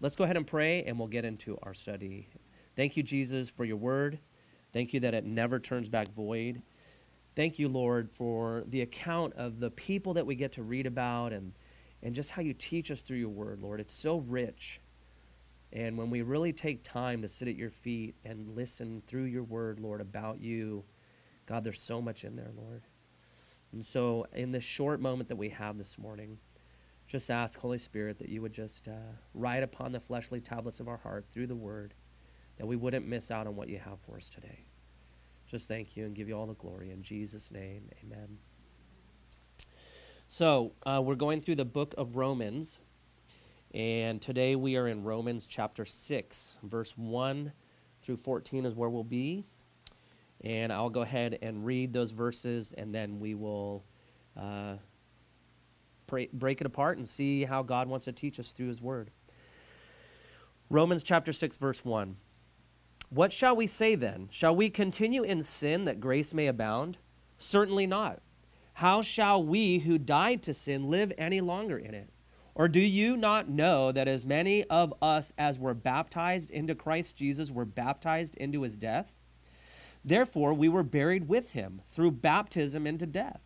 let's go ahead and pray and we'll get into our study. Thank you, Jesus, for your word. Thank you that it never turns back void. Thank you, Lord, for the account of the people that we get to read about and, and just how you teach us through your word, Lord. It's so rich. And when we really take time to sit at your feet and listen through your word, Lord, about you, God, there's so much in there, Lord. And so, in this short moment that we have this morning, just ask, Holy Spirit, that you would just uh, write upon the fleshly tablets of our heart through the word, that we wouldn't miss out on what you have for us today. Just thank you and give you all the glory. In Jesus' name, amen. So, uh, we're going through the book of Romans, and today we are in Romans chapter 6, verse 1 through 14 is where we'll be. And I'll go ahead and read those verses, and then we will uh, pray, break it apart and see how God wants to teach us through His Word. Romans chapter 6, verse 1. What shall we say then? Shall we continue in sin that grace may abound? Certainly not. How shall we who died to sin live any longer in it? Or do you not know that as many of us as were baptized into Christ Jesus were baptized into his death? Therefore, we were buried with him through baptism into death,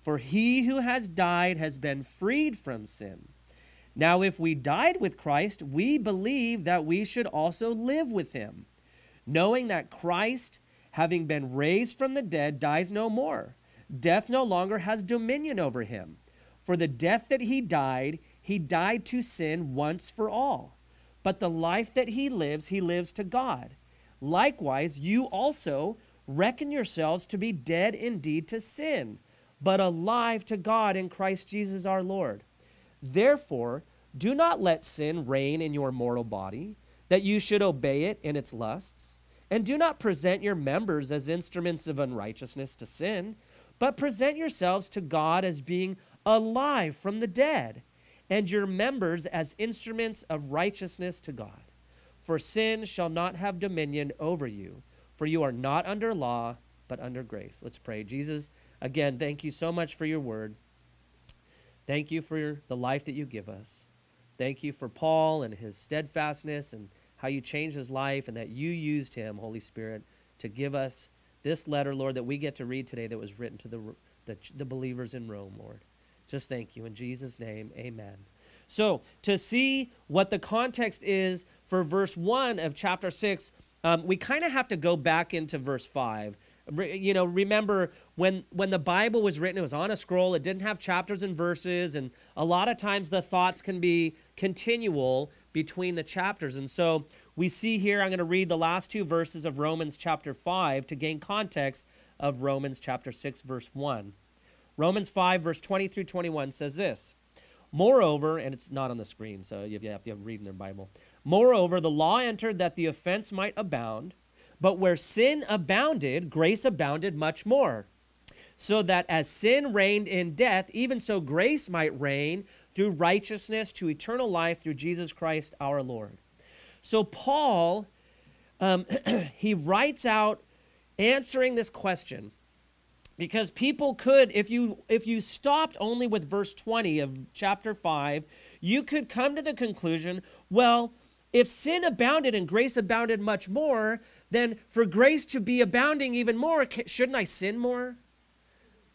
For he who has died has been freed from sin. Now, if we died with Christ, we believe that we should also live with him, knowing that Christ, having been raised from the dead, dies no more. Death no longer has dominion over him. For the death that he died, he died to sin once for all. But the life that he lives, he lives to God. Likewise, you also reckon yourselves to be dead indeed to sin, but alive to God in Christ Jesus our Lord. Therefore, do not let sin reign in your mortal body, that you should obey it in its lusts. And do not present your members as instruments of unrighteousness to sin, but present yourselves to God as being alive from the dead, and your members as instruments of righteousness to God. For sin shall not have dominion over you, for you are not under law, but under grace. Let's pray. Jesus, again, thank you so much for your word. Thank you for the life that you give us. Thank you for Paul and his steadfastness and how you changed his life and that you used him, Holy Spirit, to give us this letter, Lord, that we get to read today that was written to the, the, the believers in Rome, Lord. Just thank you. In Jesus' name, amen. So, to see what the context is for verse 1 of chapter 6, um, we kind of have to go back into verse 5 you know remember when when the bible was written it was on a scroll. It didn't have chapters and verses. And a lot of times the thoughts can be continual between the chapters. And so we see here i'm going to read the last two verses of romans chapter 5 to gain context of romans chapter 6 verse 1 romans 5 verse 20 through 21 says this. Moreover and it's not on the screen so you have, to read in their bible. Moreover the law entered that the offense might abound but where sin abounded, grace abounded much more. So that as sin reigned in death, even so grace might reign through righteousness to eternal life through Jesus Christ our Lord. So Paul, um, he writes out answering this question because people could if you if you stopped only with verse 20 of chapter 5 you could come to the conclusion well if sin abounded and grace abounded much more then for grace to be abounding even more, shouldn't I sin more?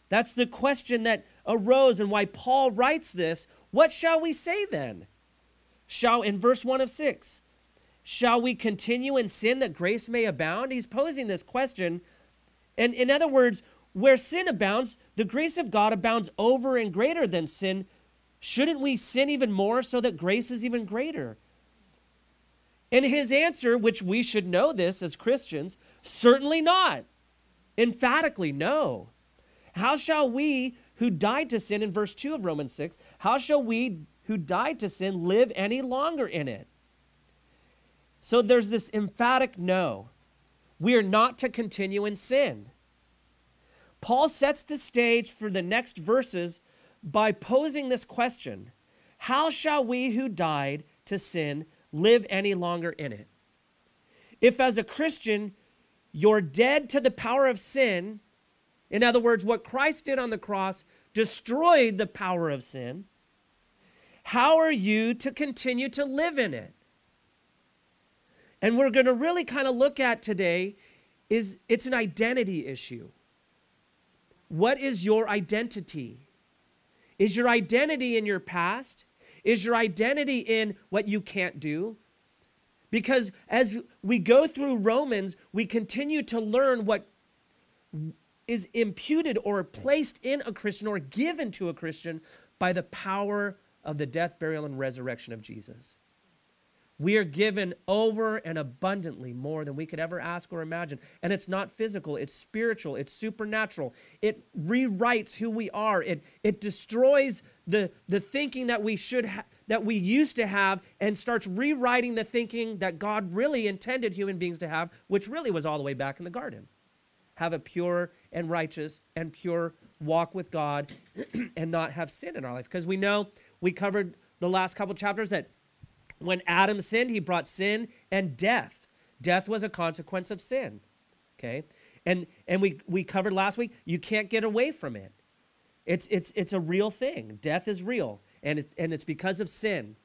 That's the question that arose and why Paul writes this. What shall we say then? Shall, in verse 1 of 6, shall we continue in sin that grace may abound? He's posing this question. And in other words, where sin abounds, the grace of God abounds over and greater than sin. Shouldn't we sin even more so that grace is even greater? And his answer, which we should know this as Christians, certainly not. Emphatically, no. How shall we who died to sin in verse 2 of Romans 6, how shall we who died to sin live any longer in it. So there's this emphatic no. We are not to continue in sin. Paul sets the stage for the next verses by posing this question How shall we who died to sin live any longer in it? If, as a Christian, you're dead to the power of sin, in other words, what Christ did on the cross destroyed the power of sin, how are you to continue to live in it? And we're going to really kind of look at today is it's an identity issue. What is your identity? Is your identity in your past? Is your identity in what you can't do? Because as we go through Romans, we continue to learn what is imputed or placed in a Christian or given to a Christian by the power of the death, burial, and resurrection of Jesus. We are given over and abundantly more than we could ever ask or imagine. And it's not physical, it's spiritual, it's supernatural. It rewrites who we are. It, it destroys the, the thinking that we should ha- that we used to have and starts rewriting the thinking that God really intended human beings to have, which really was all the way back in the garden. Have a pure and righteous and pure walk with God and not have sin in our life. Because we know we covered the last couple chapters that when Adam sinned, he brought sin and death. Death was a consequence of sin. Okay? And and we we covered last week, you can't get away from it. It's it's it's a real thing. Death is real and it, and it's because of sin.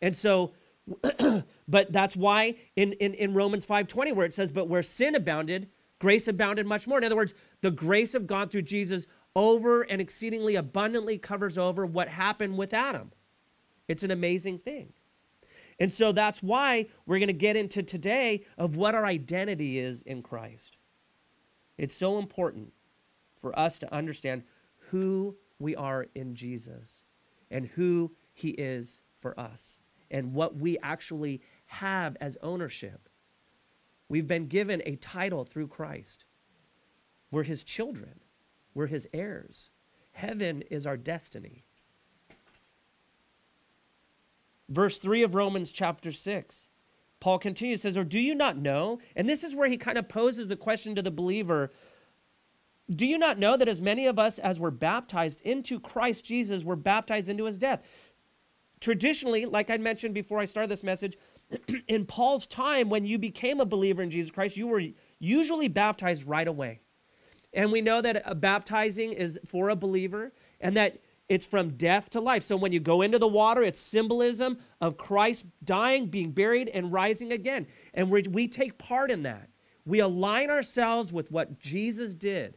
And so but that's why in, in, in Romans 5:20 where it says but where sin abounded, grace abounded much more. In other words, the grace of God through Jesus over and exceedingly abundantly covers over what happened with Adam. It's an amazing thing. And so that's why we're going to get into today of what our identity is in Christ. It's so important for us to understand who we are in Jesus and who he is for us and what we actually have as ownership. We've been given a title through Christ. We're his children, we're his heirs. Heaven is our destiny. Verse 3 of Romans chapter 6. Paul continues, says, Or do you not know? And this is where he kind of poses the question to the believer Do you not know that as many of us as were baptized into Christ Jesus were baptized into his death? Traditionally, like I mentioned before I started this message, in Paul's time, when you became a believer in Jesus Christ, you were usually baptized right away. And we know that uh, baptizing is for a believer and that it's from death to life. So when you go into the water, it's symbolism of Christ dying, being buried, and rising again. And we we take part in that. We align ourselves with what Jesus did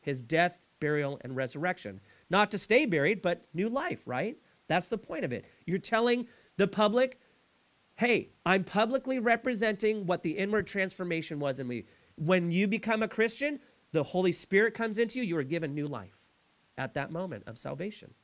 his death, burial, and resurrection. Not to stay buried, but new life, right? That's the point of it. You're telling the public, hey, I'm publicly representing what the inward transformation was in me. When you become a Christian, the Holy Spirit comes into you, you are given new life at that moment of salvation.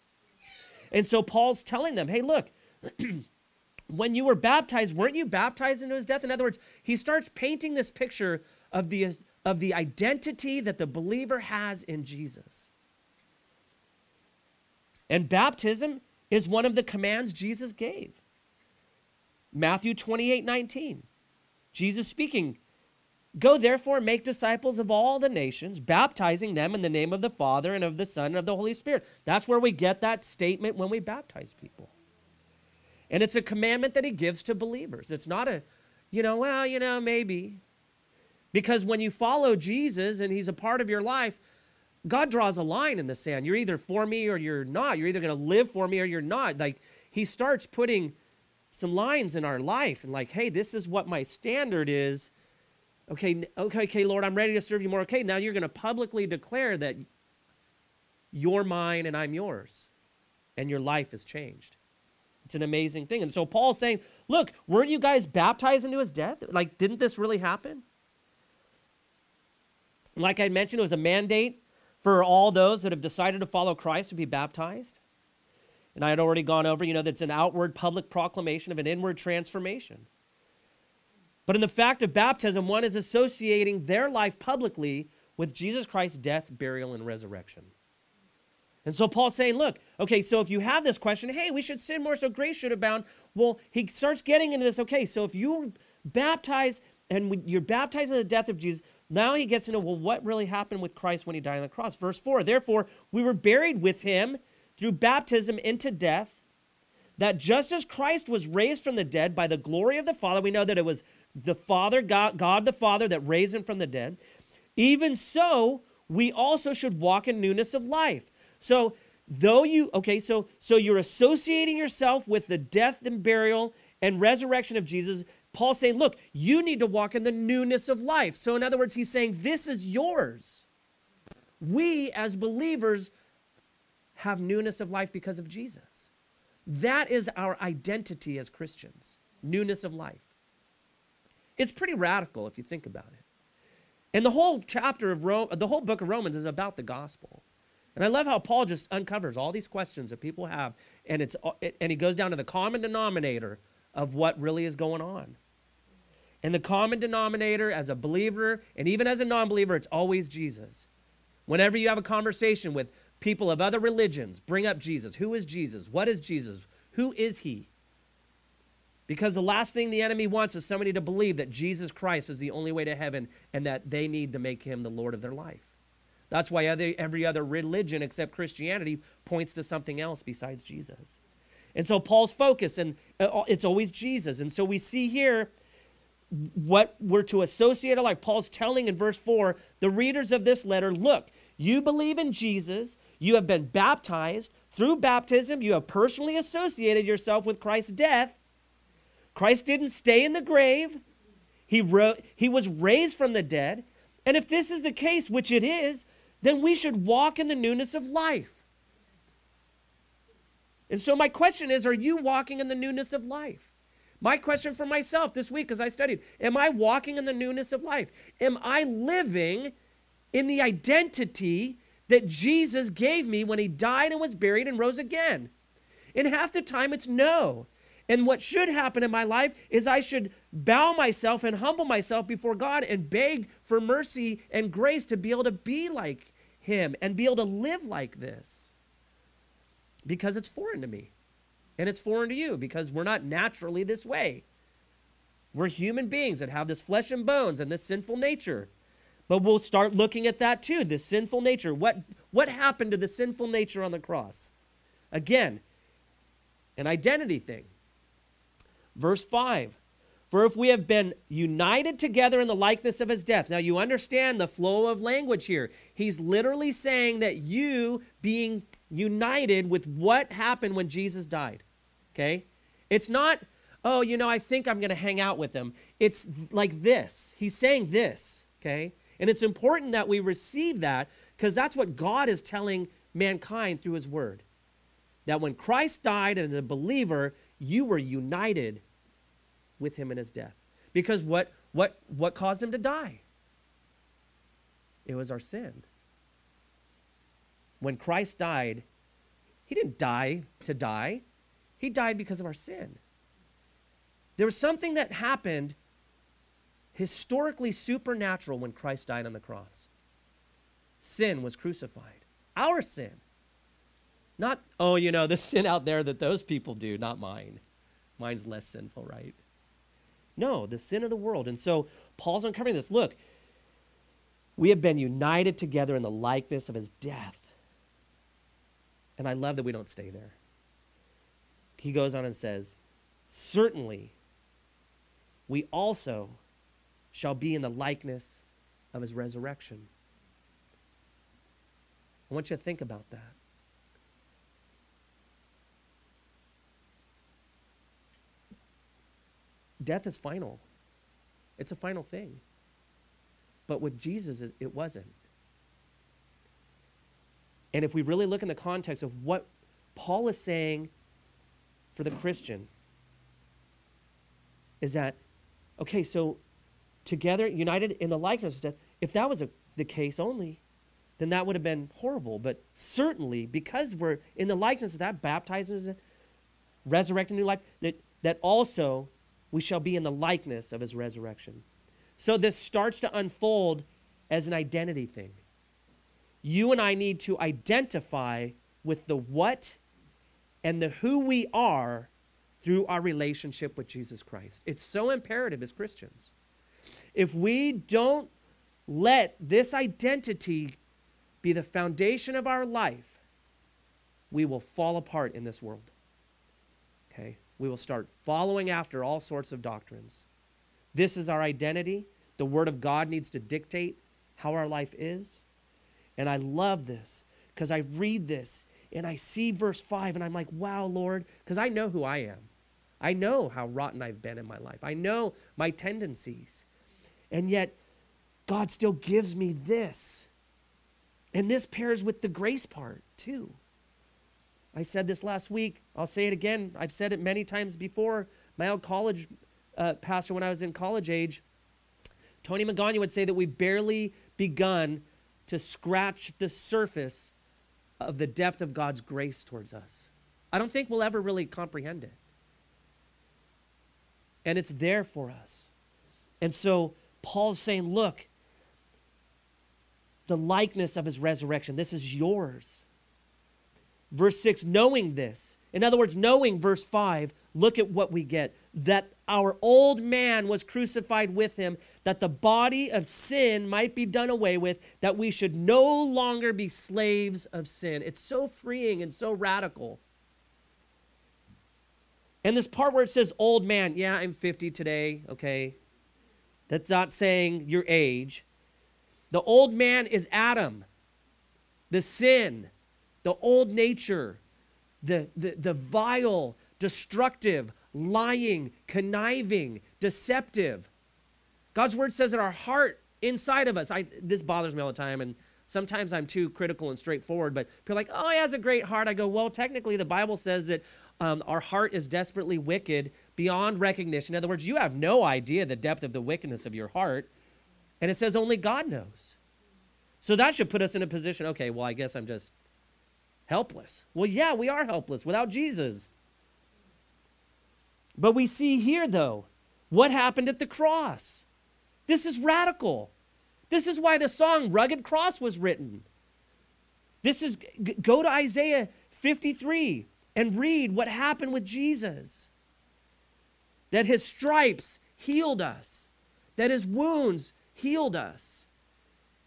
And so Paul's telling them, hey, look, when you were baptized, weren't you baptized into his death? In other words, he starts painting this picture of the, of the identity that the believer has in Jesus. And baptism is one of the commands Jesus gave. Matthew 28 19. Jesus speaking, Go therefore make disciples of all the nations, baptizing them in the name of the Father and of the Son and of the Holy Spirit. That's where we get that statement when we baptize people. And it's a commandment that he gives to believers. It's not a, you know, well, you know, maybe. Because when you follow Jesus and he's a part of your life, God draws a line in the sand. You're either for me or you're not. You're either going to live for me or you're not. Like he starts putting some lines in our life and like, hey, this is what my standard is Okay, okay, okay, Lord, I'm ready to serve you more. Okay, now you're going to publicly declare that you're mine and I'm yours. And your life has changed. It's an amazing thing. And so Paul's saying, look, weren't you guys baptized into his death? Like, didn't this really happen? Like I mentioned, it was a mandate for all those that have decided to follow Christ to be baptized. And I had already gone over, you know, that's an outward public proclamation of an inward transformation. But in the fact of baptism, one is associating their life publicly with Jesus Christ's death, burial, and resurrection. And so Paul's saying, look, okay, so if you have this question, hey, we should sin more so grace should abound. Well, he starts getting into this, okay, so if you baptize and you're baptized in the death of Jesus, now he gets into, well, what really happened with Christ when he died on the cross? Verse 4 Therefore, we were buried with him through baptism into death, that just as Christ was raised from the dead by the glory of the Father, we know that it was the Father, God, God the Father, that raised him from the dead, even so, we also should walk in newness of life. So, though you, okay, so so you're associating yourself with the death and burial and resurrection of Jesus. Paul's saying, look, you need to walk in the newness of life. So, in other words, he's saying, this is yours. We, as believers, have newness of life because of Jesus. That is our identity as Christians newness of life. It's pretty radical if you think about it. And the whole chapter of Rome, the whole book of Romans is about the gospel. And I love how Paul just uncovers all these questions that people have, and it's and he goes down to the common denominator of what really is going on. And the common denominator as a believer and even as a non-believer, it's always Jesus. Whenever you have a conversation with people of other religions, bring up Jesus. Who is Jesus? What is Jesus? Who is he? Because the last thing the enemy wants is somebody to believe that Jesus Christ is the only way to heaven and that they need to make him the Lord of their life. That's why every other religion except Christianity points to something else besides Jesus. And so Paul's focus, and uh, it's always Jesus. And so we see here what we're to associate like Paul's telling in verse 4 the readers of this letter look, you believe in Jesus, you have been baptized. Through baptism, you have personally associated yourself with Christ's death Christ didn't stay in the grave. He, he was raised from the dead. And if this is the case, which it is, then we should walk in the newness of life. And so, my question is Are you walking in the newness of life? My question for myself this week as I studied Am I walking in the newness of life? Am I living in the identity that Jesus gave me when he died and was buried and rose again? And half the time it's no. And what should happen in my life is I should bow myself and humble myself before God and beg for mercy and grace to be able to be like Him and be able to live like this. Because it's foreign to me. And it's foreign to you because we're not naturally this way. We're human beings that have this flesh and bones and this sinful nature. But we'll start looking at that too, this sinful nature. What, what happened to the sinful nature on the cross? Again, an identity thing. Verse 5 For if we have been united together in the likeness of his death. Now you understand the flow of language here. He's literally saying that you being united with what happened when Jesus died. Okay? It's not, oh, you know, I think I'm going to hang out with him. It's like this. He's saying this. Okay? And it's important that we receive that because that's what God is telling mankind through his word. That when Christ died as a believer, you were united with him in his death. Because what, what, what caused him to die? It was our sin. When Christ died, he didn't die to die, he died because of our sin. There was something that happened historically supernatural when Christ died on the cross. Sin was crucified. Our sin. Not, oh, you know, the sin out there that those people do, not mine. Mine's less sinful, right? No, the sin of the world. And so Paul's uncovering this. Look, we have been united together in the likeness of his death. And I love that we don't stay there. He goes on and says, Certainly, we also shall be in the likeness of his resurrection. I want you to think about that. death is final. It's a final thing. But with Jesus, it, it wasn't. And if we really look in the context of what Paul is saying for the Christian, is that, okay, so together, united in the likeness of death, if that was a, the case only, then that would have been horrible. But certainly, because we're in the likeness of that, baptized, resurrected new life, that, that also we shall be in the likeness of his resurrection. So this starts to unfold as an identity thing. You and I need to identify with the what and the who we are through our relationship with Jesus Christ. It's so imperative as Christians. If we don't let this identity be the foundation of our life, we will fall apart in this world. Okay? We will start following after all sorts of doctrines. This is our identity. The Word of God needs to dictate how our life is. And I love this because I read this and I see verse 5 and I'm like, wow, Lord, because I know who I am. I know how rotten I've been in my life. I know my tendencies. And yet, God still gives me this. And this pairs with the grace part, too. I said this last week. I'll say it again. I've said it many times before. My old college uh, pastor, when I was in college age, Tony Magana would say that we've barely begun to scratch the surface of the depth of God's grace towards us. I don't think we'll ever really comprehend it. And it's there for us. And so Paul's saying, look, the likeness of his resurrection, this is yours. Verse 6, knowing this. In other words, knowing verse 5, look at what we get that our old man was crucified with him, that the body of sin might be done away with, that we should no longer be slaves of sin. It's so freeing and so radical. And this part where it says old man, yeah, I'm 50 today, okay? That's not saying your age. The old man is Adam, the sin, the old nature, the, the, the vile, destructive, lying, conniving, deceptive. God's word says that our heart inside of us, I, this bothers me all the time, and sometimes I'm too critical and straightforward, but people are like, oh, he has a great heart. I go, well, technically, the Bible says that um, our heart is desperately wicked beyond recognition. In other words, you have no idea the depth of the wickedness of your heart. And it says only God knows. So that should put us in a position okay, well, I guess I'm just helpless. Well, yeah, we are helpless without Jesus. But we see here, though, what happened at the cross. This is radical. This is why the song Rugged Cross was written. This is, go to Isaiah 53 and read what happened with Jesus. That his stripes healed us, that his wounds healed us.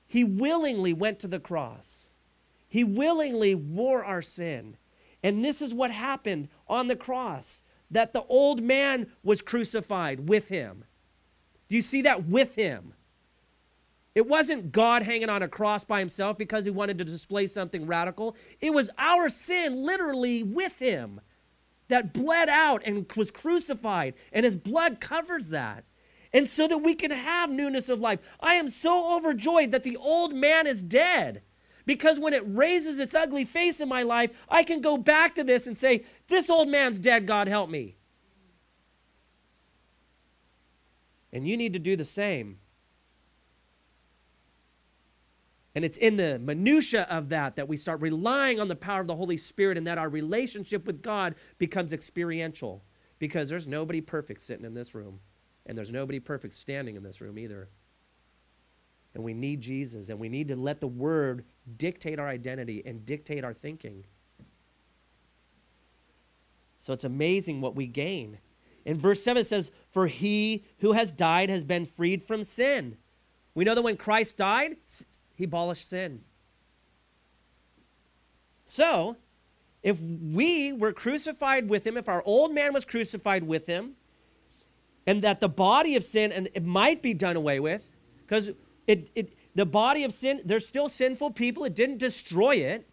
He willingly went to the cross, he willingly wore our sin. And this is what happened on the cross that the old man was crucified with him. Do you see that with him? It wasn't God hanging on a cross by himself because he wanted to display something radical. It was our sin literally with him that bled out and was crucified, and his blood covers that. And so that we can have newness of life. I am so overjoyed that the old man is dead. Because when it raises its ugly face in my life, I can go back to this and say, This old man's dead, God help me. And you need to do the same. And it's in the minutia of that that we start relying on the power of the Holy Spirit and that our relationship with God becomes experiential. Because there's nobody perfect sitting in this room, and there's nobody perfect standing in this room either. And we need Jesus, and we need to let the Word dictate our identity and dictate our thinking. So it's amazing what we gain. In verse 7 it says, For he who has died has been freed from sin. We know that when Christ died, he abolished sin. So, if we were crucified with him, if our old man was crucified with him, and that the body of sin and it might be done away with, because it, it the body of sin, there's still sinful people, it didn't destroy it,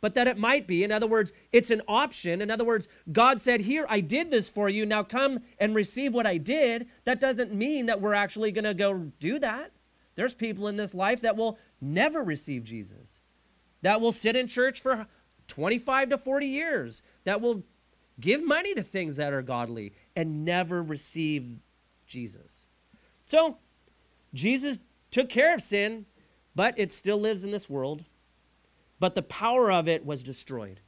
but that it might be. In other words, it's an option. In other words, God said, Here, I did this for you. Now come and receive what I did. That doesn't mean that we're actually going to go do that. There's people in this life that will never receive Jesus, that will sit in church for 25 to 40 years, that will give money to things that are godly and never receive Jesus. So, Jesus took care of sin, but it still lives in this world. But the power of it was destroyed.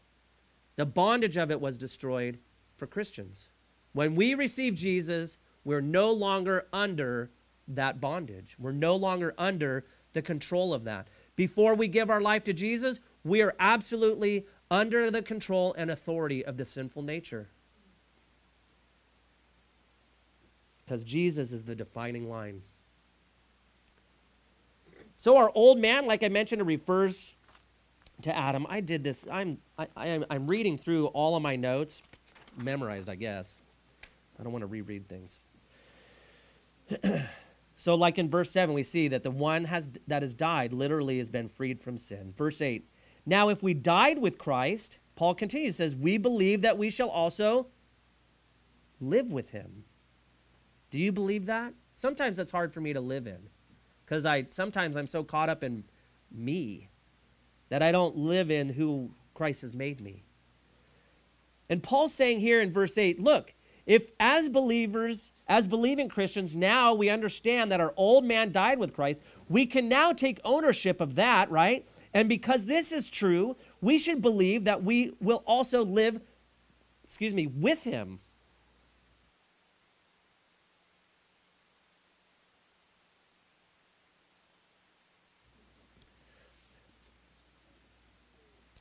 The bondage of it was destroyed for Christians. When we receive Jesus, we're no longer under that bondage. We're no longer under the control of that. Before we give our life to Jesus, we are absolutely under the control and authority of the sinful nature. Because Jesus is the defining line. So our old man, like I mentioned, refers to Adam. I did this. I'm I, I, I'm reading through all of my notes, memorized, I guess. I don't want to reread things. so, like in verse seven, we see that the one has that has died literally has been freed from sin. Verse eight. Now, if we died with Christ, Paul continues says, we believe that we shall also live with him. Do you believe that? Sometimes that's hard for me to live in because I sometimes I'm so caught up in me that I don't live in who Christ has made me. And Paul's saying here in verse 8, look, if as believers, as believing Christians, now we understand that our old man died with Christ, we can now take ownership of that, right? And because this is true, we should believe that we will also live, excuse me, with him.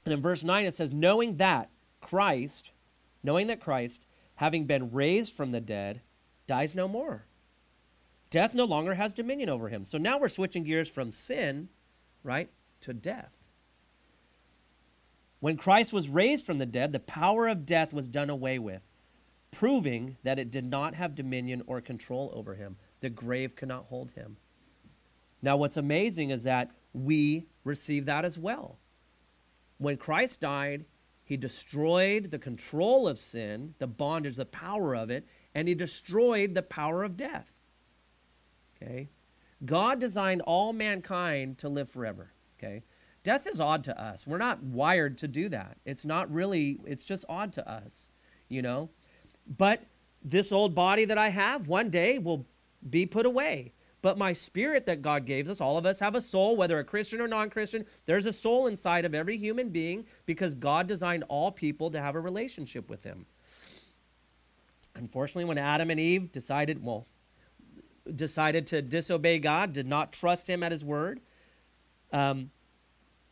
And in verse 9 it says, knowing that Christ, knowing that Christ, having been raised from the dead, dies no more. Death no longer has dominion over him. So now we're switching gears from sin, right, to death. When Christ was raised from the dead, the power of death was done away with, proving that it did not have dominion or control over him. The grave could not hold him. Now, what's amazing is that we receive that as well. When Christ died, he destroyed the control of sin, the bondage, the power of it, and he destroyed the power of death. Okay? God designed all mankind to live forever. Okay? Death is odd to us. We're not wired to do that. It's not really, it's just odd to us, you know? But this old body that I have one day will be put away. But my spirit that God gave us, all of us have a soul, whether a Christian or non Christian. There's a soul inside of every human being because God designed all people to have a relationship with Him. Unfortunately, when Adam and Eve decided, well, decided to disobey God, did not trust Him at His word, um,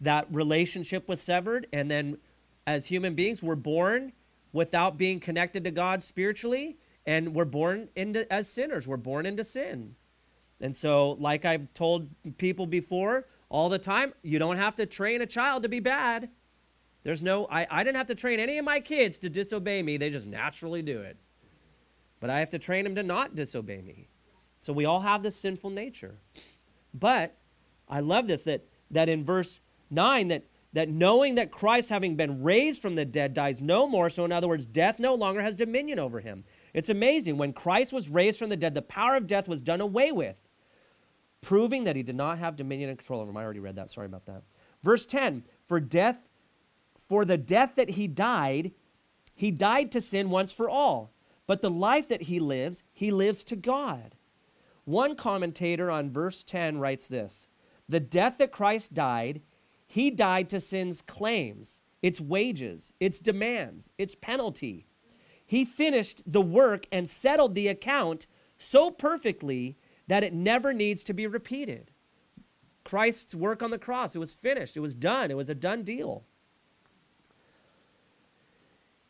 that relationship was severed. And then, as human beings, we're born without being connected to God spiritually, and we're born into as sinners. We're born into sin. And so, like I've told people before all the time, you don't have to train a child to be bad. There's no, I, I didn't have to train any of my kids to disobey me. They just naturally do it. But I have to train them to not disobey me. So we all have this sinful nature. But I love this that, that in verse 9, that, that knowing that Christ, having been raised from the dead, dies no more. So, in other words, death no longer has dominion over him. It's amazing. When Christ was raised from the dead, the power of death was done away with proving that he did not have dominion and control over him. I already read that. Sorry about that. Verse 10 For death, for the death that he died, he died to sin once for all. But the life that he lives, he lives to God. One commentator on verse 10 writes this The death that Christ died, he died to sin's claims, its wages, its demands, its penalty. He finished the work and settled the account so perfectly that it never needs to be repeated. Christ's work on the cross, it was finished, it was done, it was a done deal.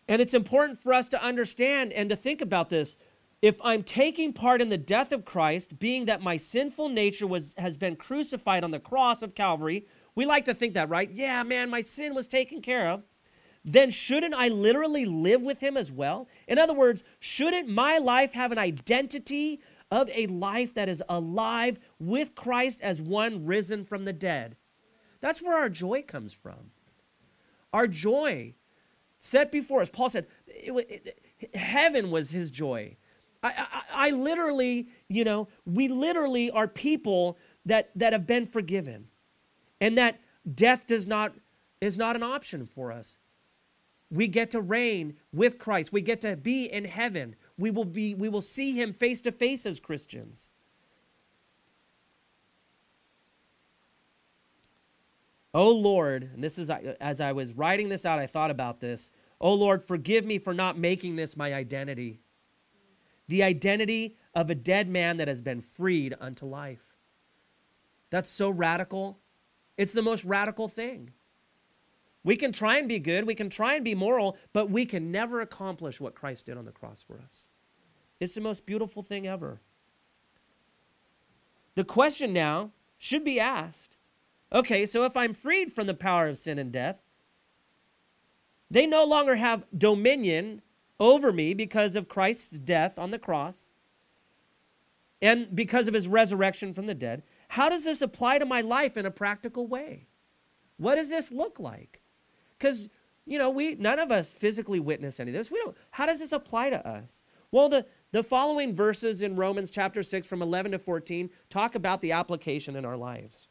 And it's important for us to understand and to think about this. If I'm taking part in the death of Christ, being that my sinful nature was, has been crucified on the cross of Calvary, we like to think that, right? Yeah, man, my sin was taken care of. Then shouldn't I literally live with him as well? In other words, shouldn't my life have an identity of a life that is alive with Christ as one risen from the dead. That's where our joy comes from. Our joy set before us. Paul said, it, it, heaven was his joy. I, I, I literally, you know, we literally are people that, that have been forgiven and that death does not, is not an option for us. We get to reign with Christ. We get to be in heaven we will be we will see him face to face as Christians. Oh Lord, and this is as I was writing this out, I thought about this. Oh Lord, forgive me for not making this my identity. The identity of a dead man that has been freed unto life. That's so radical. It's the most radical thing. We can try and be good, we can try and be moral, but we can never accomplish what Christ did on the cross for us. It's the most beautiful thing ever. The question now should be asked okay, so if I'm freed from the power of sin and death, they no longer have dominion over me because of Christ's death on the cross and because of his resurrection from the dead. How does this apply to my life in a practical way? What does this look like? Because, you know, we none of us physically witness any of this. We don't how does this apply to us? Well, the, the following verses in Romans chapter 6 from 11 to 14 talk about the application in our lives.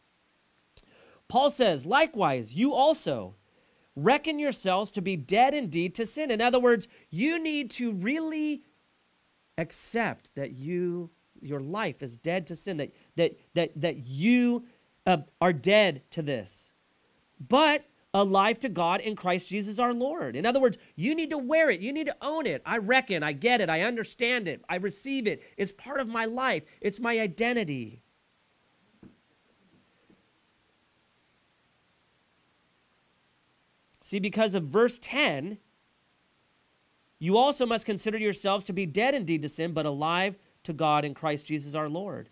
Paul says, likewise, you also reckon yourselves to be dead indeed to sin. In other words, you need to really accept that you your life is dead to sin, that that that that you uh, are dead to this. But alive to God in Christ Jesus our Lord. In other words, you need to wear it. You need to own it. I reckon, I get it, I understand it, I receive it. It's part of my life, it's my identity. See, because of verse 10, you also must consider yourselves to be dead indeed to sin, but alive to God in Christ Jesus our Lord.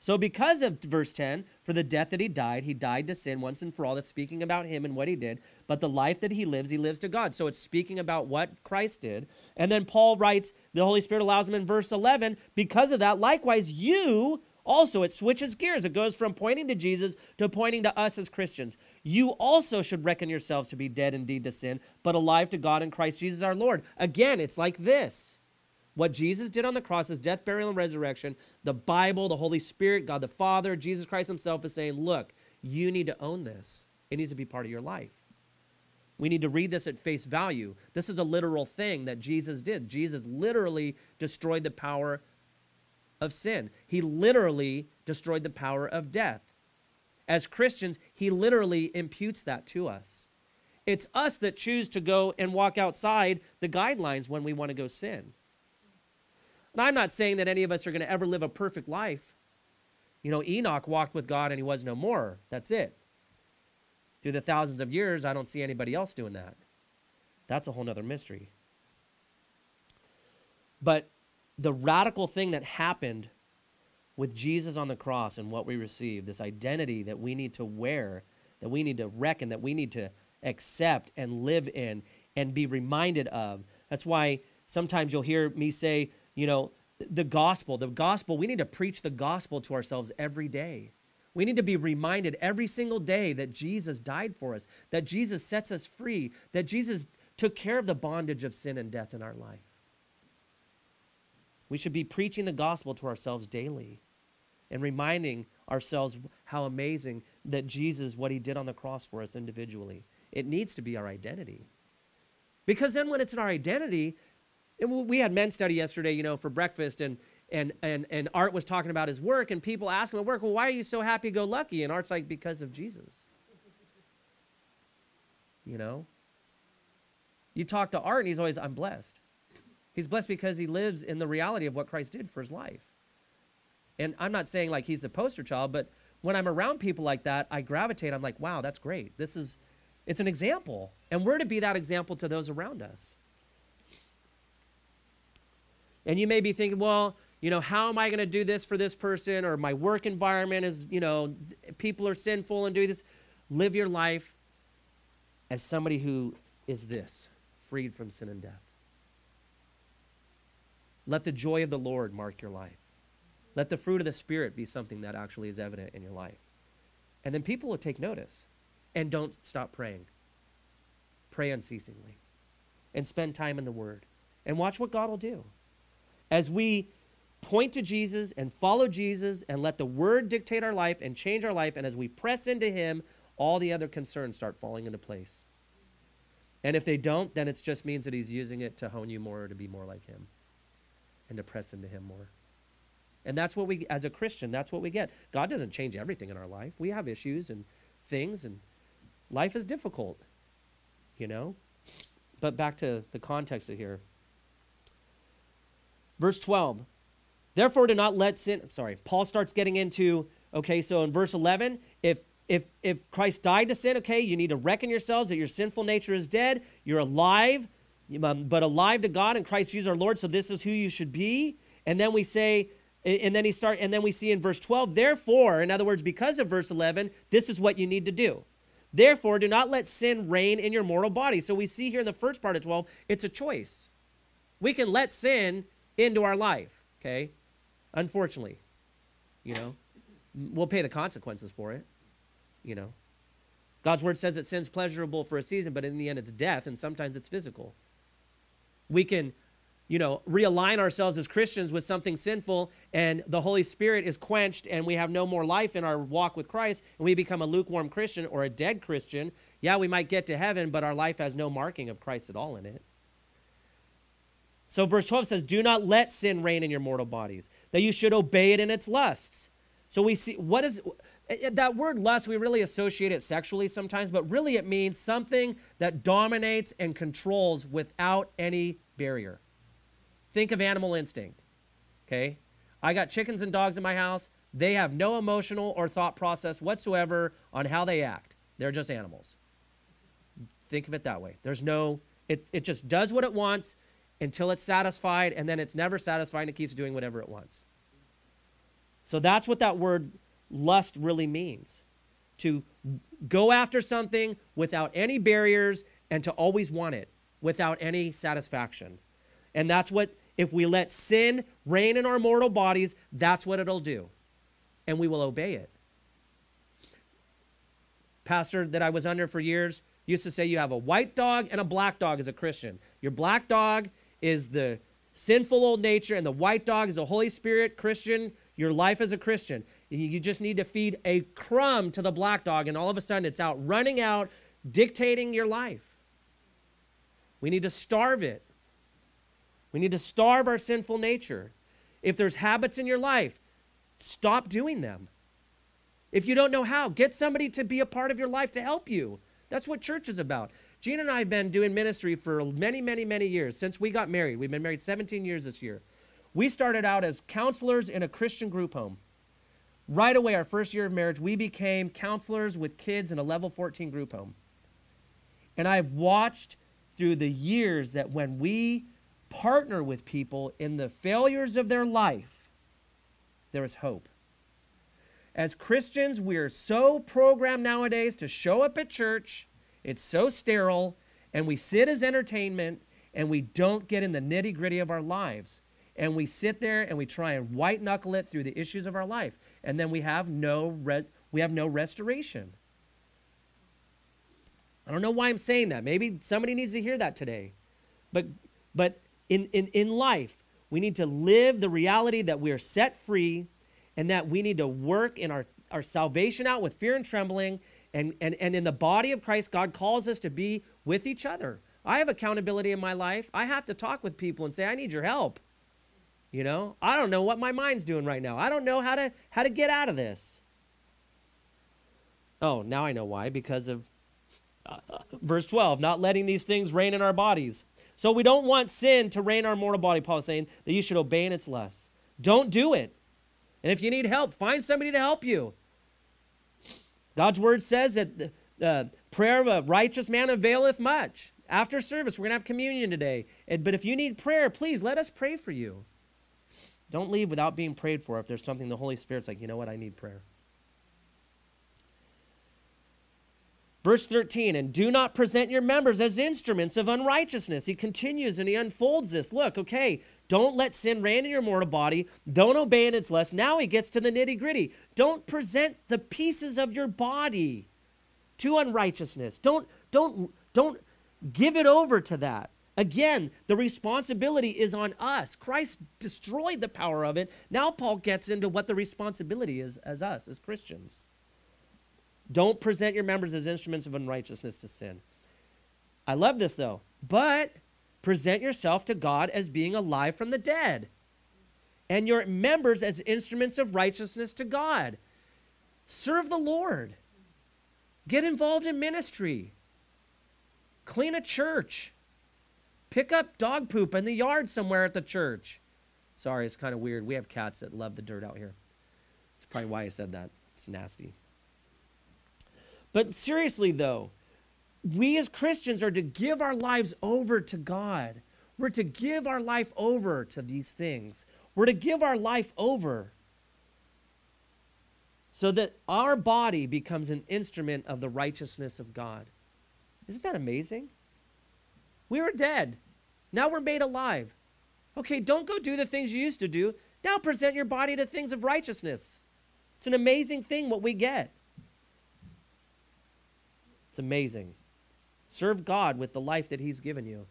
So, because of verse 10, for the death that he died, he died to sin once and for all. That's speaking about him and what he did. But the life that he lives, he lives to God. So, it's speaking about what Christ did. And then Paul writes, the Holy Spirit allows him in verse 11, because of that, likewise, you also, it switches gears. It goes from pointing to Jesus to pointing to us as Christians. You also should reckon yourselves to be dead indeed to sin, but alive to God in Christ Jesus our Lord. Again, it's like this what Jesus did on the cross, his death, burial, and resurrection, the Bible, the Holy Spirit, God the Father, Jesus Christ himself is saying, look, you need to own this. It needs to be part of your life. We need to read this at face value. This is a literal thing that Jesus did. Jesus literally destroyed the power of sin, he literally destroyed the power of death. As Christians, he literally imputes that to us. It's us that choose to go and walk outside the guidelines when we want to go sin. And I'm not saying that any of us are going to ever live a perfect life. You know, Enoch walked with God and he was no more. That's it. Through the thousands of years, I don't see anybody else doing that. That's a whole nother mystery. But the radical thing that happened with Jesus on the cross and what we received, this identity that we need to wear, that we need to reckon, that we need to accept and live in and be reminded of. That's why sometimes you'll hear me say, you know, the gospel, the gospel, we need to preach the gospel to ourselves every day. We need to be reminded every single day that Jesus died for us, that Jesus sets us free, that Jesus took care of the bondage of sin and death in our life. We should be preaching the gospel to ourselves daily and reminding ourselves how amazing that Jesus, what he did on the cross for us individually. It needs to be our identity. Because then when it's in our identity, and we had men's study yesterday, you know, for breakfast, and and and and Art was talking about his work, and people ask him at work, well, why are you so happy-go-lucky? And Art's like, because of Jesus. You know. You talk to Art, and he's always, I'm blessed. He's blessed because he lives in the reality of what Christ did for his life. And I'm not saying like he's the poster child, but when I'm around people like that, I gravitate. I'm like, wow, that's great. This is, it's an example, and we're to be that example to those around us. And you may be thinking, well, you know, how am I going to do this for this person? Or my work environment is, you know, people are sinful and do this. Live your life as somebody who is this freed from sin and death. Let the joy of the Lord mark your life. Let the fruit of the Spirit be something that actually is evident in your life. And then people will take notice. And don't stop praying. Pray unceasingly. And spend time in the Word. And watch what God will do as we point to Jesus and follow Jesus and let the word dictate our life and change our life, and as we press into Him, all the other concerns start falling into place. And if they don't, then it just means that He's using it to hone you more to be more like Him and to press into Him more. And that's what we, as a Christian, that's what we get. God doesn't change everything in our life. We have issues and things, and life is difficult, you know? But back to the context of here. Verse 12. Therefore, do not let sin. I'm sorry, Paul starts getting into, okay, so in verse 11, if if if Christ died to sin, okay, you need to reckon yourselves that your sinful nature is dead. You're alive, um, but alive to God in Christ Jesus our Lord. So this is who you should be. And then we say, and then he start, and then we see in verse 12, therefore, in other words, because of verse 11, this is what you need to do. Therefore, do not let sin reign in your mortal body. So we see here in the first part of 12, it's a choice. We can let sin into our life, okay? Unfortunately, you know, we'll pay the consequences for it, you know. God's word says that sin's pleasurable for a season, but in the end it's death, and sometimes it's physical. We can, you know, realign ourselves as Christians with something sinful, and the Holy Spirit is quenched, and we have no more life in our walk with Christ, and we become a lukewarm Christian or a dead Christian. Yeah, we might get to heaven, but our life has no marking of Christ at all in it. So, verse 12 says, Do not let sin reign in your mortal bodies, that you should obey it in its lusts. So, we see what is that word lust, we really associate it sexually sometimes, but really it means something that dominates and controls without any barrier. Think of animal instinct. Okay? I got chickens and dogs in my house. They have no emotional or thought process whatsoever on how they act. They're just animals. Think of it that way. There's no, it, it just does what it wants until it's satisfied, and then it's never satisfied and it keeps doing whatever it wants. So that's what that word lust really means to go after something without any barriers and to always want it without any satisfaction. And that's what, if we let sin reign in our mortal bodies, that's what it'll do. And we will obey it. Pastor that I was under for years used to say you have a white dog and a black dog as a Christian. Your black dog is the sinful old nature, and the white dog is the Holy Spirit Christian, your life as a Christian. You just need to feed a crumb to the black dog, and all of a sudden it's out running out, dictating your life. We need to starve it. We need to starve our sinful nature. If there's habits in your life, stop doing them. If you don't know how, get somebody to be a part of your life to help you. That's what church is about. Gina and I have been doing ministry for many, many, many years since we got married. We've been married 17 years this year. We started out as counselors in a Christian group home. Right away, our first year of marriage, we became counselors with kids in a level 14 group home. And I've watched through the years that when we partner with people in the failures of their life, there is hope. As Christians, we are so programmed nowadays to show up at church, it's so sterile, and we sit as entertainment and we don't get in the nitty gritty of our lives. And we sit there and we try and white knuckle it through the issues of our life and then we have no re- we have no restoration. I don't know why I'm saying that. Maybe somebody needs to hear that today. But but in, in, in life, we need to live the reality that we are set free and that we need to work in our, our salvation out with fear and trembling. And, and, and in the body of Christ, God calls us to be with each other. I have accountability in my life. I have to talk with people and say, I need your help. You know, I don't know what my mind's doing right now. I don't know how to how to get out of this. Oh, now I know why because of uh, verse 12, not letting these things reign in our bodies. So we don't want sin to reign our mortal body. Paul is saying that you should obey in its less. Don't do it. And if you need help, find somebody to help you. God's word says that the uh, prayer of a righteous man availeth much. After service, we're going to have communion today. but if you need prayer, please let us pray for you. Don't leave without being prayed for if there's something the Holy Spirit's like, you know what, I need prayer. Verse 13, and do not present your members as instruments of unrighteousness. He continues and he unfolds this. Look, okay, don't let sin reign in your mortal body. Don't obey in its lust. Now he gets to the nitty gritty. Don't present the pieces of your body to unrighteousness. Don't, don't, don't give it over to that. Again, the responsibility is on us. Christ destroyed the power of it. Now Paul gets into what the responsibility is as us, as Christians. Don't present your members as instruments of unrighteousness to sin. I love this though. But present yourself to God as being alive from the dead, and your members as instruments of righteousness to God. Serve the Lord. Get involved in ministry. Clean a church Pick up dog poop in the yard somewhere at the church. Sorry, it's kind of weird. We have cats that love the dirt out here. That's probably why I said that. It's nasty. But seriously, though, we as Christians are to give our lives over to God. We're to give our life over to these things. We're to give our life over so that our body becomes an instrument of the righteousness of God. Isn't that amazing? We were dead. Now we're made alive. Okay, don't go do the things you used to do. Now present your body to things of righteousness. It's an amazing thing what we get. It's amazing. Serve God with the life that He's given you.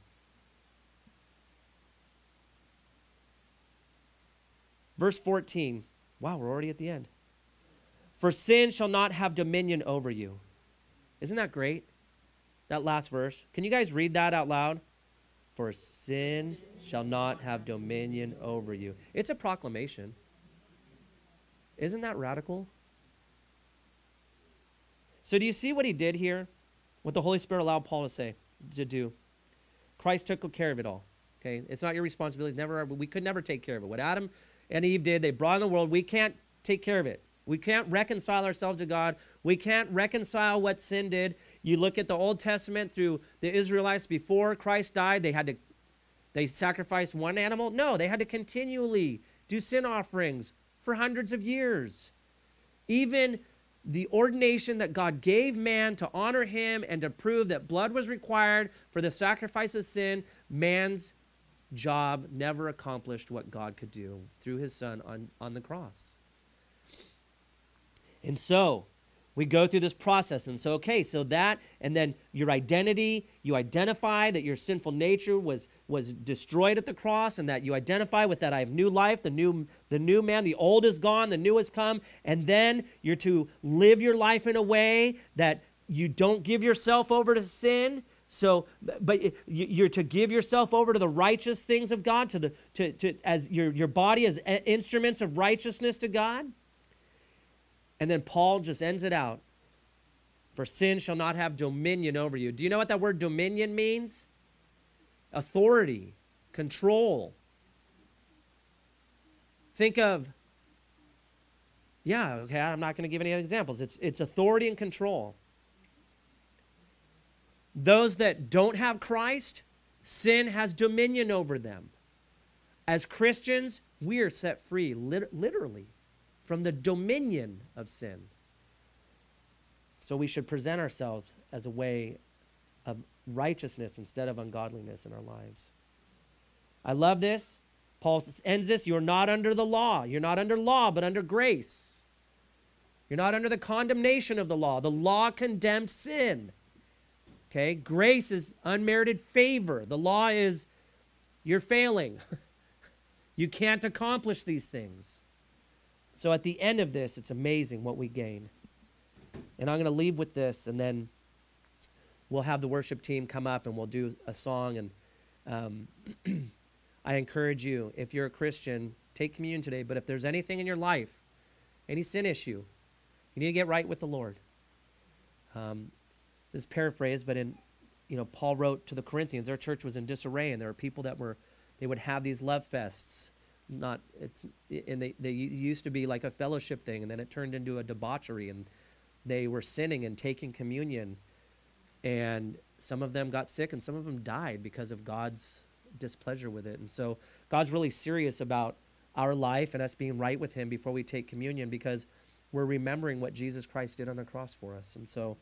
Verse 14. Wow, we're already at the end. For sin shall not have dominion over you. Isn't that great? That last verse. Can you guys read that out loud? For sin shall not have dominion over you. It's a proclamation. Isn't that radical? So, do you see what he did here? What the Holy Spirit allowed Paul to say, to do? Christ took care of it all. Okay? It's not your responsibility. It's never, we could never take care of it. What Adam and Eve did, they brought in the world. We can't take care of it. We can't reconcile ourselves to God. We can't reconcile what sin did. You look at the Old Testament through the Israelites before Christ died, they had to they sacrificed one animal? No, they had to continually do sin offerings for hundreds of years. Even the ordination that God gave man to honor him and to prove that blood was required for the sacrifice of sin, man's job never accomplished what God could do through his son on, on the cross. And so, we go through this process. And so, okay, so that, and then your identity, you identify that your sinful nature was, was destroyed at the cross, and that you identify with that I have new life, the new, the new man, the old is gone, the new has come. And then you're to live your life in a way that you don't give yourself over to sin. So, but you're to give yourself over to the righteous things of God, to the to, to as your your body as eh, instruments of righteousness to God. And then Paul just ends it out. For sin shall not have dominion over you. Do you know what that word dominion means? Authority, control. Think of, yeah, okay, I'm not going to give any other examples. It's, it's authority and control. Those that don't have Christ, sin has dominion over them. As Christians, we are set free, lit- literally from the dominion of sin. So we should present ourselves as a way of righteousness instead of ungodliness in our lives. I love this. Paul ends this You're not under the law. You're not under law, but under grace. You're not under the condemnation of the law. The law condemned sin. Okay? Grace is unmerited favor. The law is you're failing. you can't accomplish these things. So at the end of this, it's amazing what we gain. And I'm going to leave with this, and then we'll have the worship team come up and we'll do a song. And um, I encourage you, if you're a Christian, take communion today. But if there's anything in your life, any sin issue, you need to get right with the Lord. Um, this is paraphrased, but in you know, Paul wrote to the Corinthians, their church was in disarray, and there were people that were they would have these love fests not it's and they, they used to be like a fellowship thing and then it turned into a debauchery and they were sinning and taking communion and some of them got sick and some of them died because of god's displeasure with it. And so god's really serious about our life and us being right with him before we take communion because we're remembering what jesus christ did on the cross for us. And so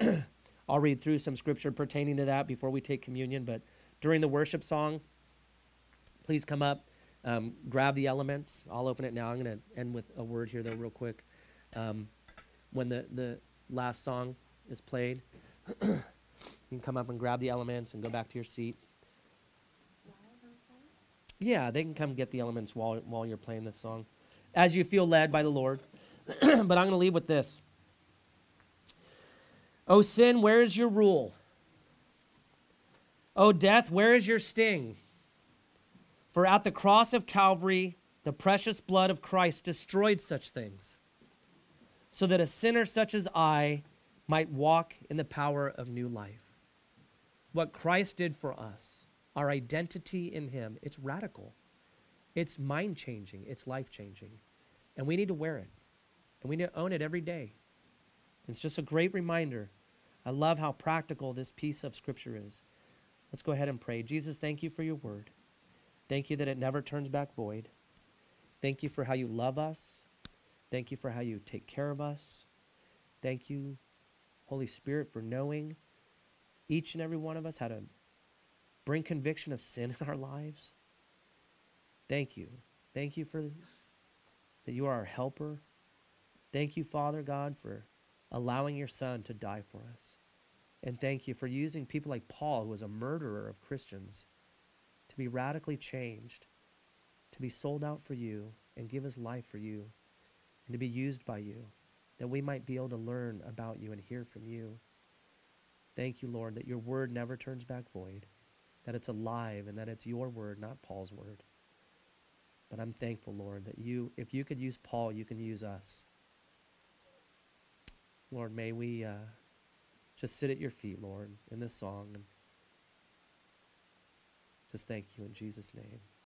i'll read through some scripture pertaining to that before we take communion but during the worship song please come up um, grab the elements. I'll open it now. I'm going to end with a word here, though, real quick. Um, when the, the last song is played, you can come up and grab the elements and go back to your seat. Yeah, they can come get the elements while, while you're playing this song, as you feel led by the Lord. but I'm going to leave with this. O sin, where is your rule? O death, where is your sting? For at the cross of Calvary, the precious blood of Christ destroyed such things, so that a sinner such as I might walk in the power of new life. What Christ did for us, our identity in Him, it's radical. It's mind changing, it's life changing. And we need to wear it. And we need to own it every day. It's just a great reminder. I love how practical this piece of Scripture is. Let's go ahead and pray. Jesus, thank you for your word. Thank you that it never turns back void. Thank you for how you love us. Thank you for how you take care of us. Thank you, Holy Spirit, for knowing each and every one of us how to bring conviction of sin in our lives. Thank you. Thank you for that you are our helper. Thank you, Father God, for allowing your son to die for us. And thank you for using people like Paul, who was a murderer of Christians, be radically changed, to be sold out for you and give his life for you, and to be used by you, that we might be able to learn about you and hear from you. Thank you, Lord, that your word never turns back void, that it's alive, and that it's your word, not Paul's word. But I'm thankful, Lord, that you, if you could use Paul, you can use us. Lord, may we uh, just sit at your feet, Lord, in this song just thank you in Jesus' name.